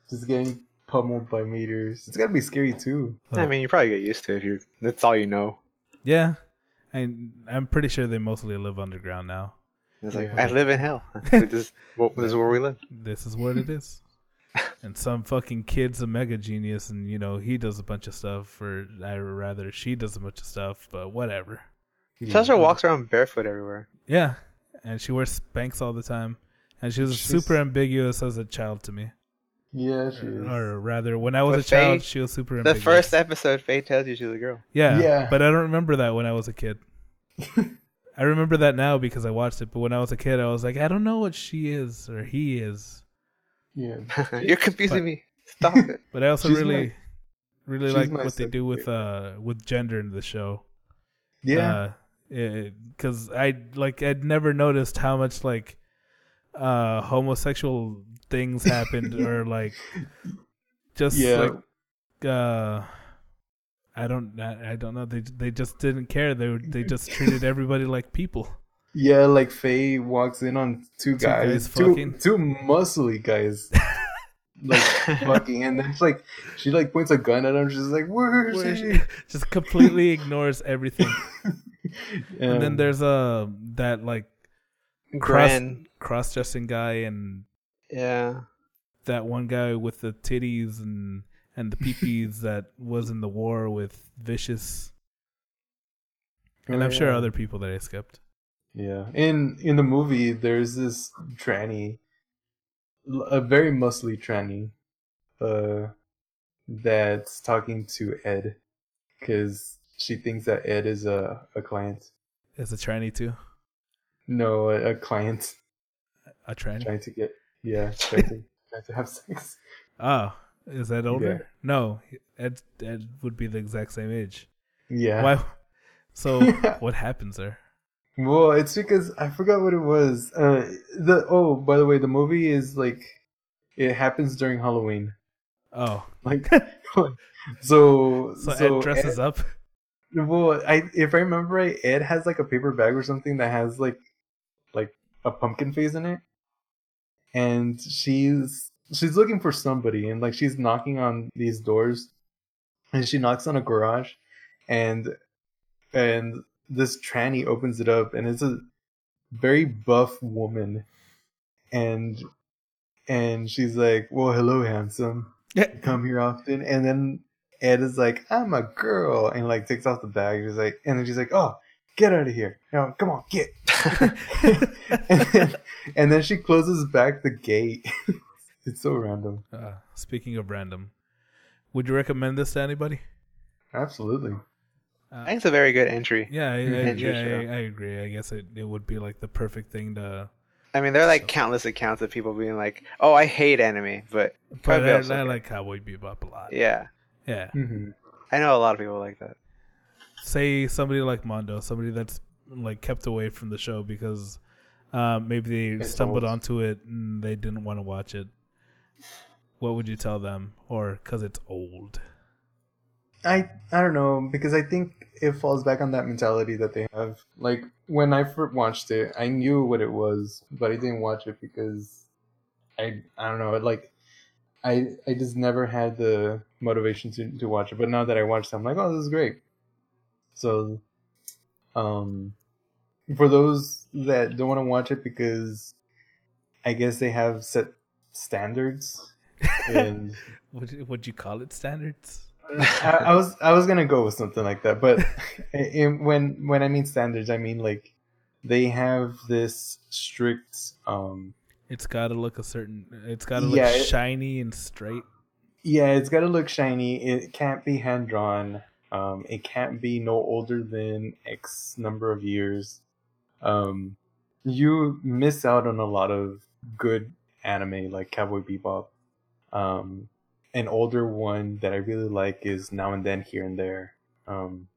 just getting pummeled by meters. It's gotta be scary too. I mean, you probably get used to it if you. That's all you know. Yeah, and I'm pretty sure they mostly live underground now. It's like Yeah. I live in hell. this, is, well, this is where we live. This is what it is. And some fucking kid's a mega genius, and you know he does a bunch of stuff, or I rather she does a bunch of stuff, but whatever. Sasha walks around barefoot everywhere. Yeah, and she wears Spanx all the time, and she was She's- super ambiguous as a child to me. Yeah, she is. Or rather, when I was But a child, Faye- she was super ambiguous. The ambiguous. first episode, Faye tells you she's a girl. yeah, Yeah. but I don't remember that when I was a kid. I remember that now because I watched it, but when I was a kid, I was like, I don't know what she is or he is. Yeah. You're confusing But- me. Stop it. But I also She's really, my- really like what they do with uh with gender in the show. Yeah. because I like I'd never noticed how much like uh homosexual things happened or like just yeah. like uh I don't I, I don't know they they just didn't care they they just treated everybody like people yeah, like Faye walks in on two Two guys guys, two, fucking. two muscly guys, like fucking, and then it's like she like points a gun at him. She's like, "Where Where is is he?" just completely ignores everything and then there's uh that like cross cross dressing guy and Yeah. that one guy with the titties and and the peepees that was in the war with Vicious, and oh, I'm sure other people that I skipped. Yeah, in in the movie, there's this tranny, a very muscly tranny, uh, that's talking to Ed, because she thinks that Ed is a a client. Is a tranny too? No, a, a client A tranny? trying to get yeah, trying to, trying to have sex. Oh, is that older? Yeah. No, Ed Ed would be the exact same age. Yeah. Why? So what happens there? Well, it's because I forgot what it was. Uh, the oh, by the way, the movie is like it happens during Halloween. Oh, Like, so so, so Ed dresses up. Well, I if I remember right, Ed has like a paper bag or something that has like like a pumpkin face in it, and she's she's looking for somebody, and like she's knocking on these doors, and she knocks on a garage, and and this tranny opens it up, and it's a very buff woman, and and she's like, "Well, hello, handsome." Yeah. come here often. And then ed is like i'm a girl and like takes off the bag. She's like and then she's like oh get out of here. No, come on get. And, then, and then she closes back the gate. It's so random. Uh, speaking of random, would you recommend this to anybody? absolutely Uh, I think it's a very good entry. yeah, I, I, Andrew yeah. I, I agree. I guess it, it would be like the perfect thing to. I mean, there are like countless accounts of people being like, "Oh, I hate anime," but But I, also I good. like Cowboy Bebop a lot. yeah, Yeah. mm-hmm. I know a lot of people like that. say somebody like Mondo, somebody that's like kept away from the show because uh, maybe they It's stumbled old. onto it and they didn't want to watch it. What would you tell them? Or because it's old? I I don't know because I think it falls back on that mentality that they have. Like when I first watched it, I knew what it was, but I didn't watch it because I I don't know. Like I I just never had the motivation to to watch it. But now that I watched it, I'm like, oh, this is great. So, um, for those that don't want to watch it because I guess they have set standards and. Would you, would you call it standards? I, I was I was gonna go with something like that, but in, when when I mean standards, I mean like they have this strict. um It's got to look a certain. It's got to look Yeah, it- shiny and straight. Yeah, it's got to look shiny. It can't be hand drawn. Um, it can't be no older than X number of years. Um, you miss out on a lot of good anime like Cowboy Bebop. Um, an older one that I really like is Now and Then Here and There. Um,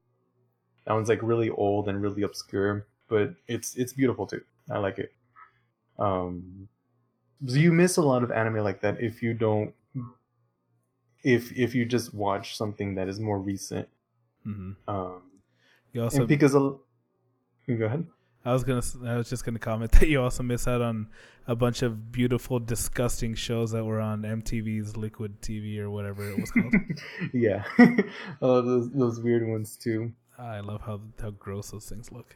that one's like really old and really obscure, but it's it's beautiful too. I like it. Um, so you miss a lot of anime like that if you don't if if you just watch something that is more recent. hmm Um, You also. and because a, go ahead. I was gonna. I was just gonna comment that you also miss out on a bunch of beautiful, disgusting shows that were on MTV's Liquid TV or whatever it was called. yeah, oh, those those weird ones too. I love how how gross those things look.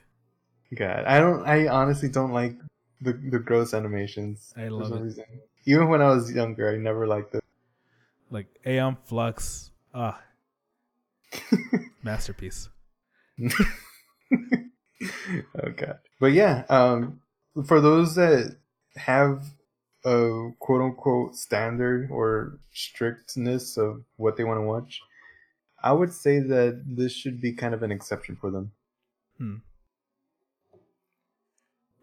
God, I don't. I honestly don't like the the gross animations. I love it. Reason. Even when I was younger, I never liked it. Like Aeon Flux, ah, masterpiece. oh god. But yeah, um, for those that have a quote unquote standard or strictness of what they want to watch, I would say that this should be kind of an exception for them. Hmm.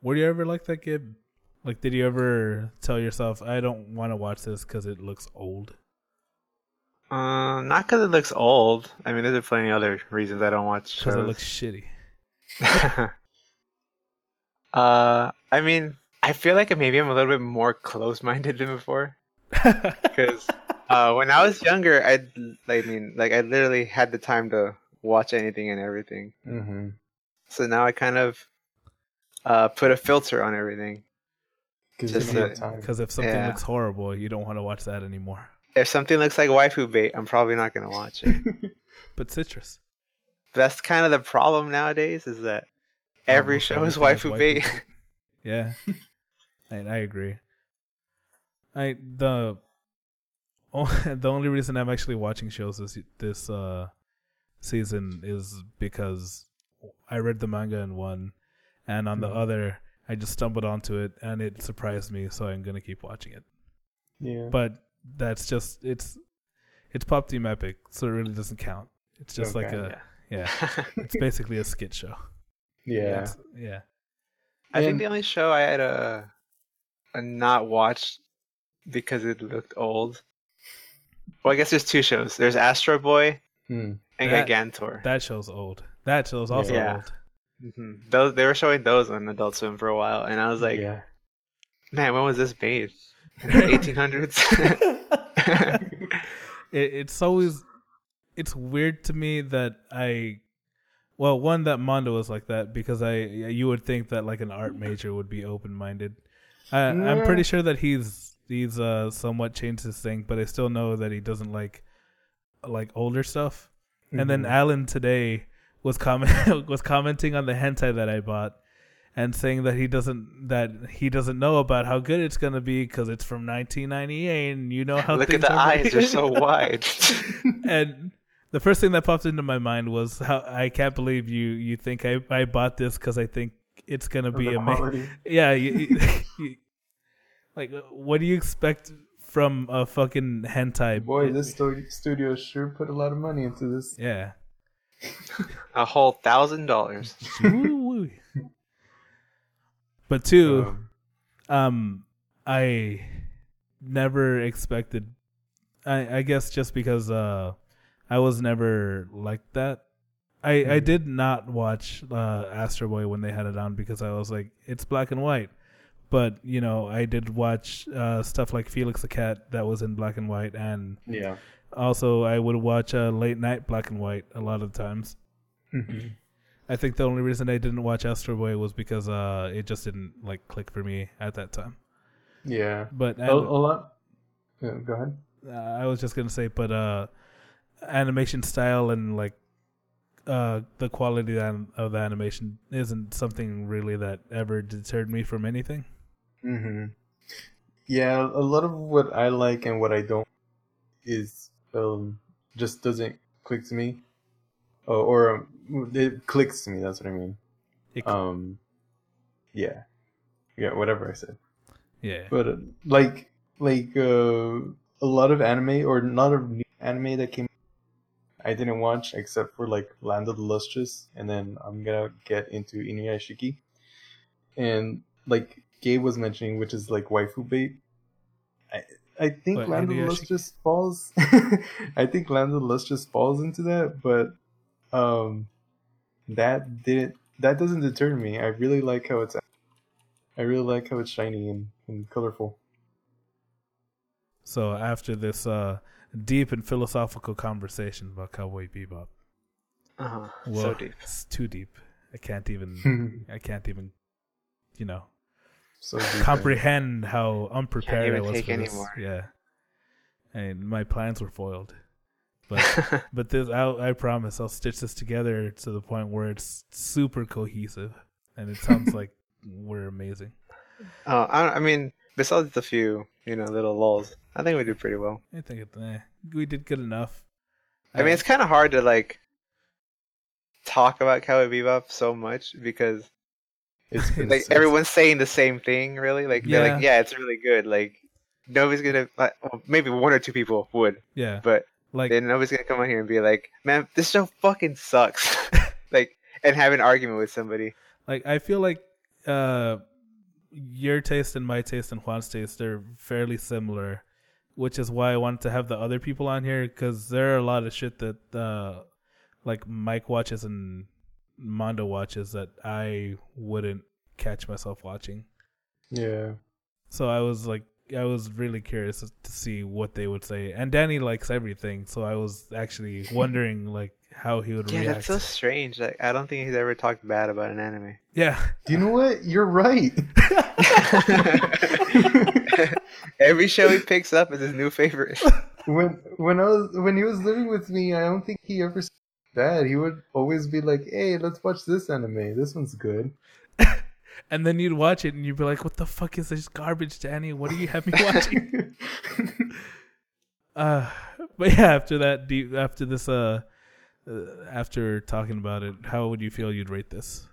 Were you ever like that, Gib? Like, did you ever tell yourself, "I don't want to watch this because it looks old"? Uh, not because it looks old. I mean, there's plenty of other reasons I don't watch Because it looks shitty. uh, I mean, I feel like maybe I'm a little bit more close-minded than before. Because uh, when I was younger, I, I mean, like I literally had the time to watch anything and everything. Mm-hmm. So now I kind of uh, put a filter on everything. Because Just you the- have time. Because if something Yeah. looks horrible, you don't want to watch that anymore. If something looks like waifu bait, I'm probably not gonna watch it. But citrus. That's kind of the problem nowadays. Is that every Almost show is everything waifu bait. Yeah, I, I agree. I the oh, the only reason I'm actually watching shows this this uh season is because I read the manga in one, and on the Mhm. other I just stumbled onto it and it surprised me, so I'm gonna keep watching it. yeah. But that's just it's it's pop team epic, so it really doesn't count. It's just like a yeah, it's basically a skit show. yeah. It's- yeah. I think the only show I had a, a not watched because it looked old. Well, I guess there's two shows. There's Astro Boy Hmm. and That- Gigantor. That show's old. That show's also Yeah. old. hmm Those they were showing those on Adult Swim for a while, and I was like, yeah. man, when was this made? 1800s. it, it's always it's weird to me that I well one that Mondo was like that because I you would think that like an art major would be open minded. I I'm pretty sure that he's he's uh somewhat changed his thing, but I still know that he doesn't like like older stuff. And then Mhm. Alan today was comment was commenting on the hentai that I bought and saying that he doesn't that he doesn't know about how good it's gonna be because it's from 1998 and you know how Look at the are eyes; they're so wide. and the first thing that popped into my mind was how I can't believe you you think I I bought this because I think it's gonna be amazing. Yeah, you, you, you- like what do you expect from a fucking hentai? Boy, this studio sure put a lot of money into this. yeah. a whole thousand dollars. But two, Um, um, I never expected. I I guess just because uh, I was never like that. I I Mhm. did not watch uh Astro Boy when they had it on because I was like it's black and white. But you know I did watch uh, stuff like Felix the Cat that was in black and white, and yeah. also I would watch uh, late night black and white a lot of times. Mhm. I think the only reason I didn't watch Astro Boy was because uh, it just didn't like click for me at that time. Yeah. But A, a lot. Yeah, go ahead. uh, I was just gonna say, but uh, animation style and like uh, the quality of the animation isn't something really that ever deterred me from anything. hmm Yeah, a lot of what I like and what I don't is um just doesn't click to me, or, or um, it clicks to me. That's what I mean. It- Um, yeah, yeah, whatever I said. yeah, But uh, like like uh, a lot of anime or not of anime that came, I didn't watch except for like Land of the Lustrous, and then I'm gonna get into Inuyashiki, and like Gabe was mentioning, which is like waifu bait. I I think What, Land of the Inuyashiki? Lustrous falls. I think Land of the Lustrous falls into that, but um, that didn't. That doesn't deter me. I really like how it's. I really like how it's shiny and, and colorful. So after this uh, deep and philosophical conversation about Cowboy Bebop, Uh-huh. well, so deep. it's too deep. I can't even. I can't even. You know, so deep, comprehend how unprepared I even was take for this. anymore. Yeah, and my plans were foiled. But but this I I promise I'll stitch this together to the point where it's super cohesive and it sounds like we're amazing. Oh, I, I mean, besides the few, you know, little lulls, I think we did pretty well. I think it, eh, we did good enough. I mean, it's kind of hard to like talk about Cowboy Bebop so much because It's been like since- everyone's saying the same thing. Really, like they're like, Yeah. yeah, it's really good. Like nobody's gonna, like, well, maybe one or two people would, yeah, but like then nobody's gonna come on here and be like, man, this show fucking sucks. like, and have an argument with somebody. like I feel like uh your taste and my taste and Juan's taste they're fairly similar, which is why I wanted to have the other people on here because there are a lot of shit that uh like Mike watches and Mondo watches that I wouldn't catch myself watching. yeah. So I was like I was really curious to see what they would say. And Danny likes everything, so I was actually wondering like how he would Yeah, react. that's so strange. Like, I don't think he's ever talked bad about an anime. yeah. Do you know what? You're right. Every show he picks up is his new favorite. when when I was when he was living with me, I don't think he ever said that. He would always be like, "Hey, let's watch this anime. This one's good." And then you'd watch it and you'd be like, "What the fuck is this garbage, Danny? What do you have me watching?" uh, but yeah, after that, do you, after this, uh, uh, after talking about it, how would you feel you'd rate this?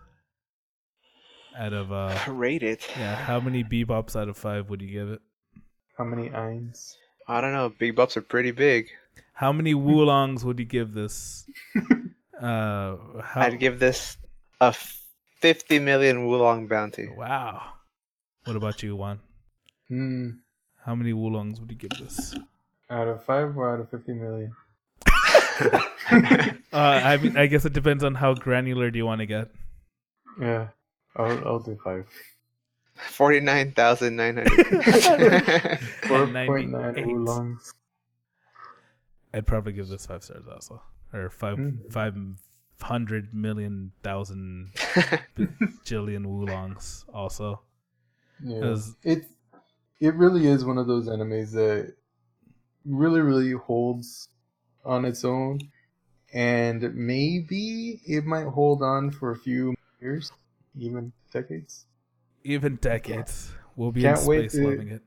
Out of uh, Rate it. yeah, how many bebops out of five would you give it? How many eins? I don't know. Big bups are pretty big. How many woolongs would you give this? Uh, how, I'd give this a 50 million Wulong bounty. wow. What about you, Juan? Hmm. How many woolongs would you give this? Out of five or out of fifty million? Uh, I mean, I guess it depends on how granular do you want to get. Yeah. I'll I'll do five. 49,900. Four And point nine 98. oolongs. I'd probably give this five stars also, or five Mm. five hundred million thousand jillion woolongs also. Yeah. 'Cause- It it really is one of those animes that really really holds on its own, and maybe it might hold on for a few years, even decades. Even decades, we'll be Can't in wait space to- loving it.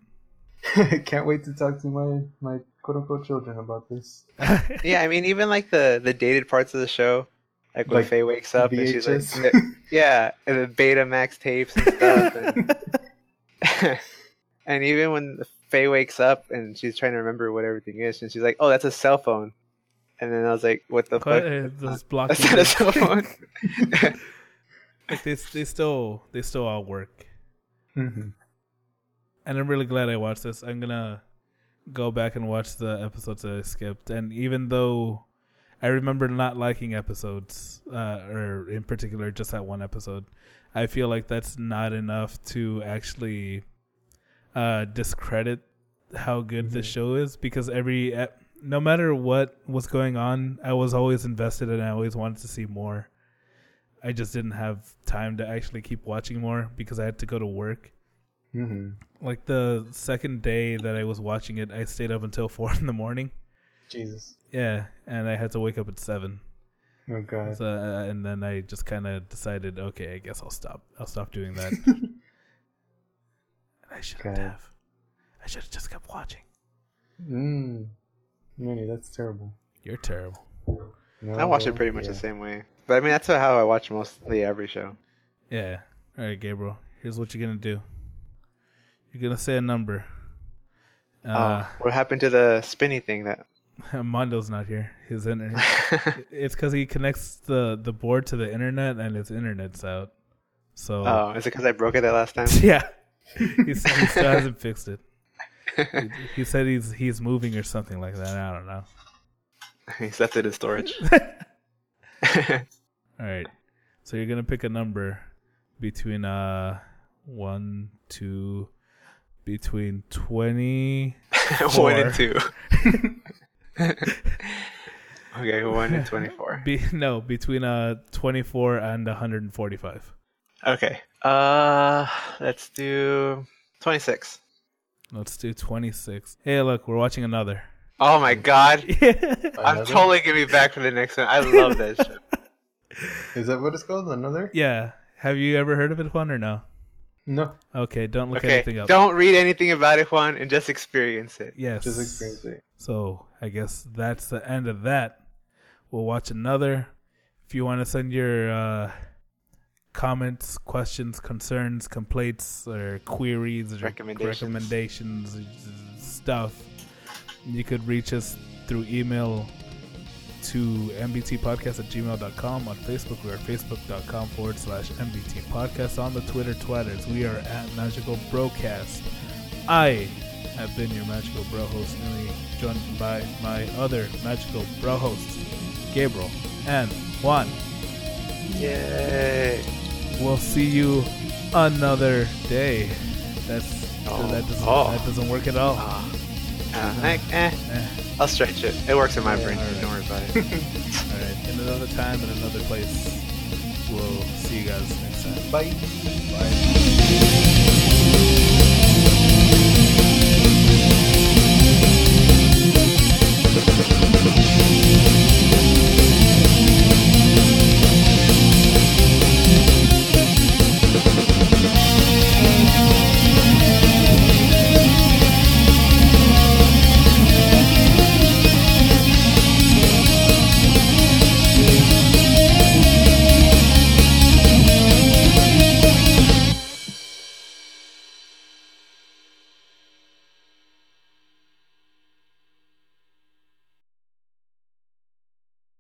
Can't wait to talk to my my quote unquote children about this. yeah, I mean, even like the, the dated parts of the show, like when Like Faye wakes up and she's like, yeah, and the Betamax tapes and stuff. And, and even when Faye wakes up and she's trying to remember what everything is, and she's like, oh, that's a cell phone. And then I was like, what the Quite, fuck? uh, those block That's not a cell phone. Like they they still they still all work. Mhm. and I'm really glad I watched this. I'm gonna go back and watch the episodes that I skipped, and even though I remember not liking episodes, uh, or in particular just that one episode, I feel like that's not enough to actually uh, discredit how good the Mhm. show is because every ep- no matter what was going on, I was always invested and I always wanted to see more. I just didn't have time to actually keep watching more because I had to go to work Mhm. like the second day that I was watching it, I stayed up until four in the morning. Jesus. Yeah, and I had to wake up at seven. Oh god. So, uh, and then I just kind of decided, okay, I guess I'll stop. I'll stop doing that. I shouldn't Okay. have. I should have just kept watching. Mm. Manny, that's terrible. You're terrible. No, I watch it pretty much yeah. the same way. But I mean, that's how I watch mostly every show. Yeah. All right, Gabriel. Here's what you're gonna do. You're gonna say a number. Uh, oh, what happened to the spinny thing that? Mondo's not here. His internet. it's because he connects the the board to the internet and his internet's out. So oh, is it because I broke it that last time? yeah, he's, he still hasn't fixed it. He, he said he's he's moving or something like that. I don't know. he left it in storage. All right, so you're gonna pick a number between uh one two between twenty. one and two. okay, one and twenty-four. Be, no, between uh twenty four and one hundred and forty five. Okay. Uh, let's do twenty-six. Let's do twenty six. Hey, look, we're watching another. Oh my god. I'm Another? totally gonna be back for the next one. I love that show. Is that what it's called? Another? yeah. Have you ever heard of it, Juan, or no? No, Okay, don't look Okay, anything up. don't read anything about it, Juan, and just experience it. Yes. just experience it. So I guess that's the end of that. We'll watch another. If you want to send your uh, comments, questions, concerns, complaints, or queries, or Recommendations. recommendations, stuff, you could reach us through email to mbtpodcast at gmail.com. On Facebook, we are facebook.com forward slash mbt podcast. On the Twitter twatters, we are at Magical Broadcast. I have been your Magical Bro host, Nui, joined by my other Magical Bro hosts, Gabriel and Juan. Yay! We'll see you another day. That's Oh. that doesn't Oh. that doesn't work at all. Ah. Uh, eh, eh. I'll stretch it. It works in my yeah, brain. Right. Don't worry about it. all right. In another time, in another place. We'll see you guys next time. Bye. Bye.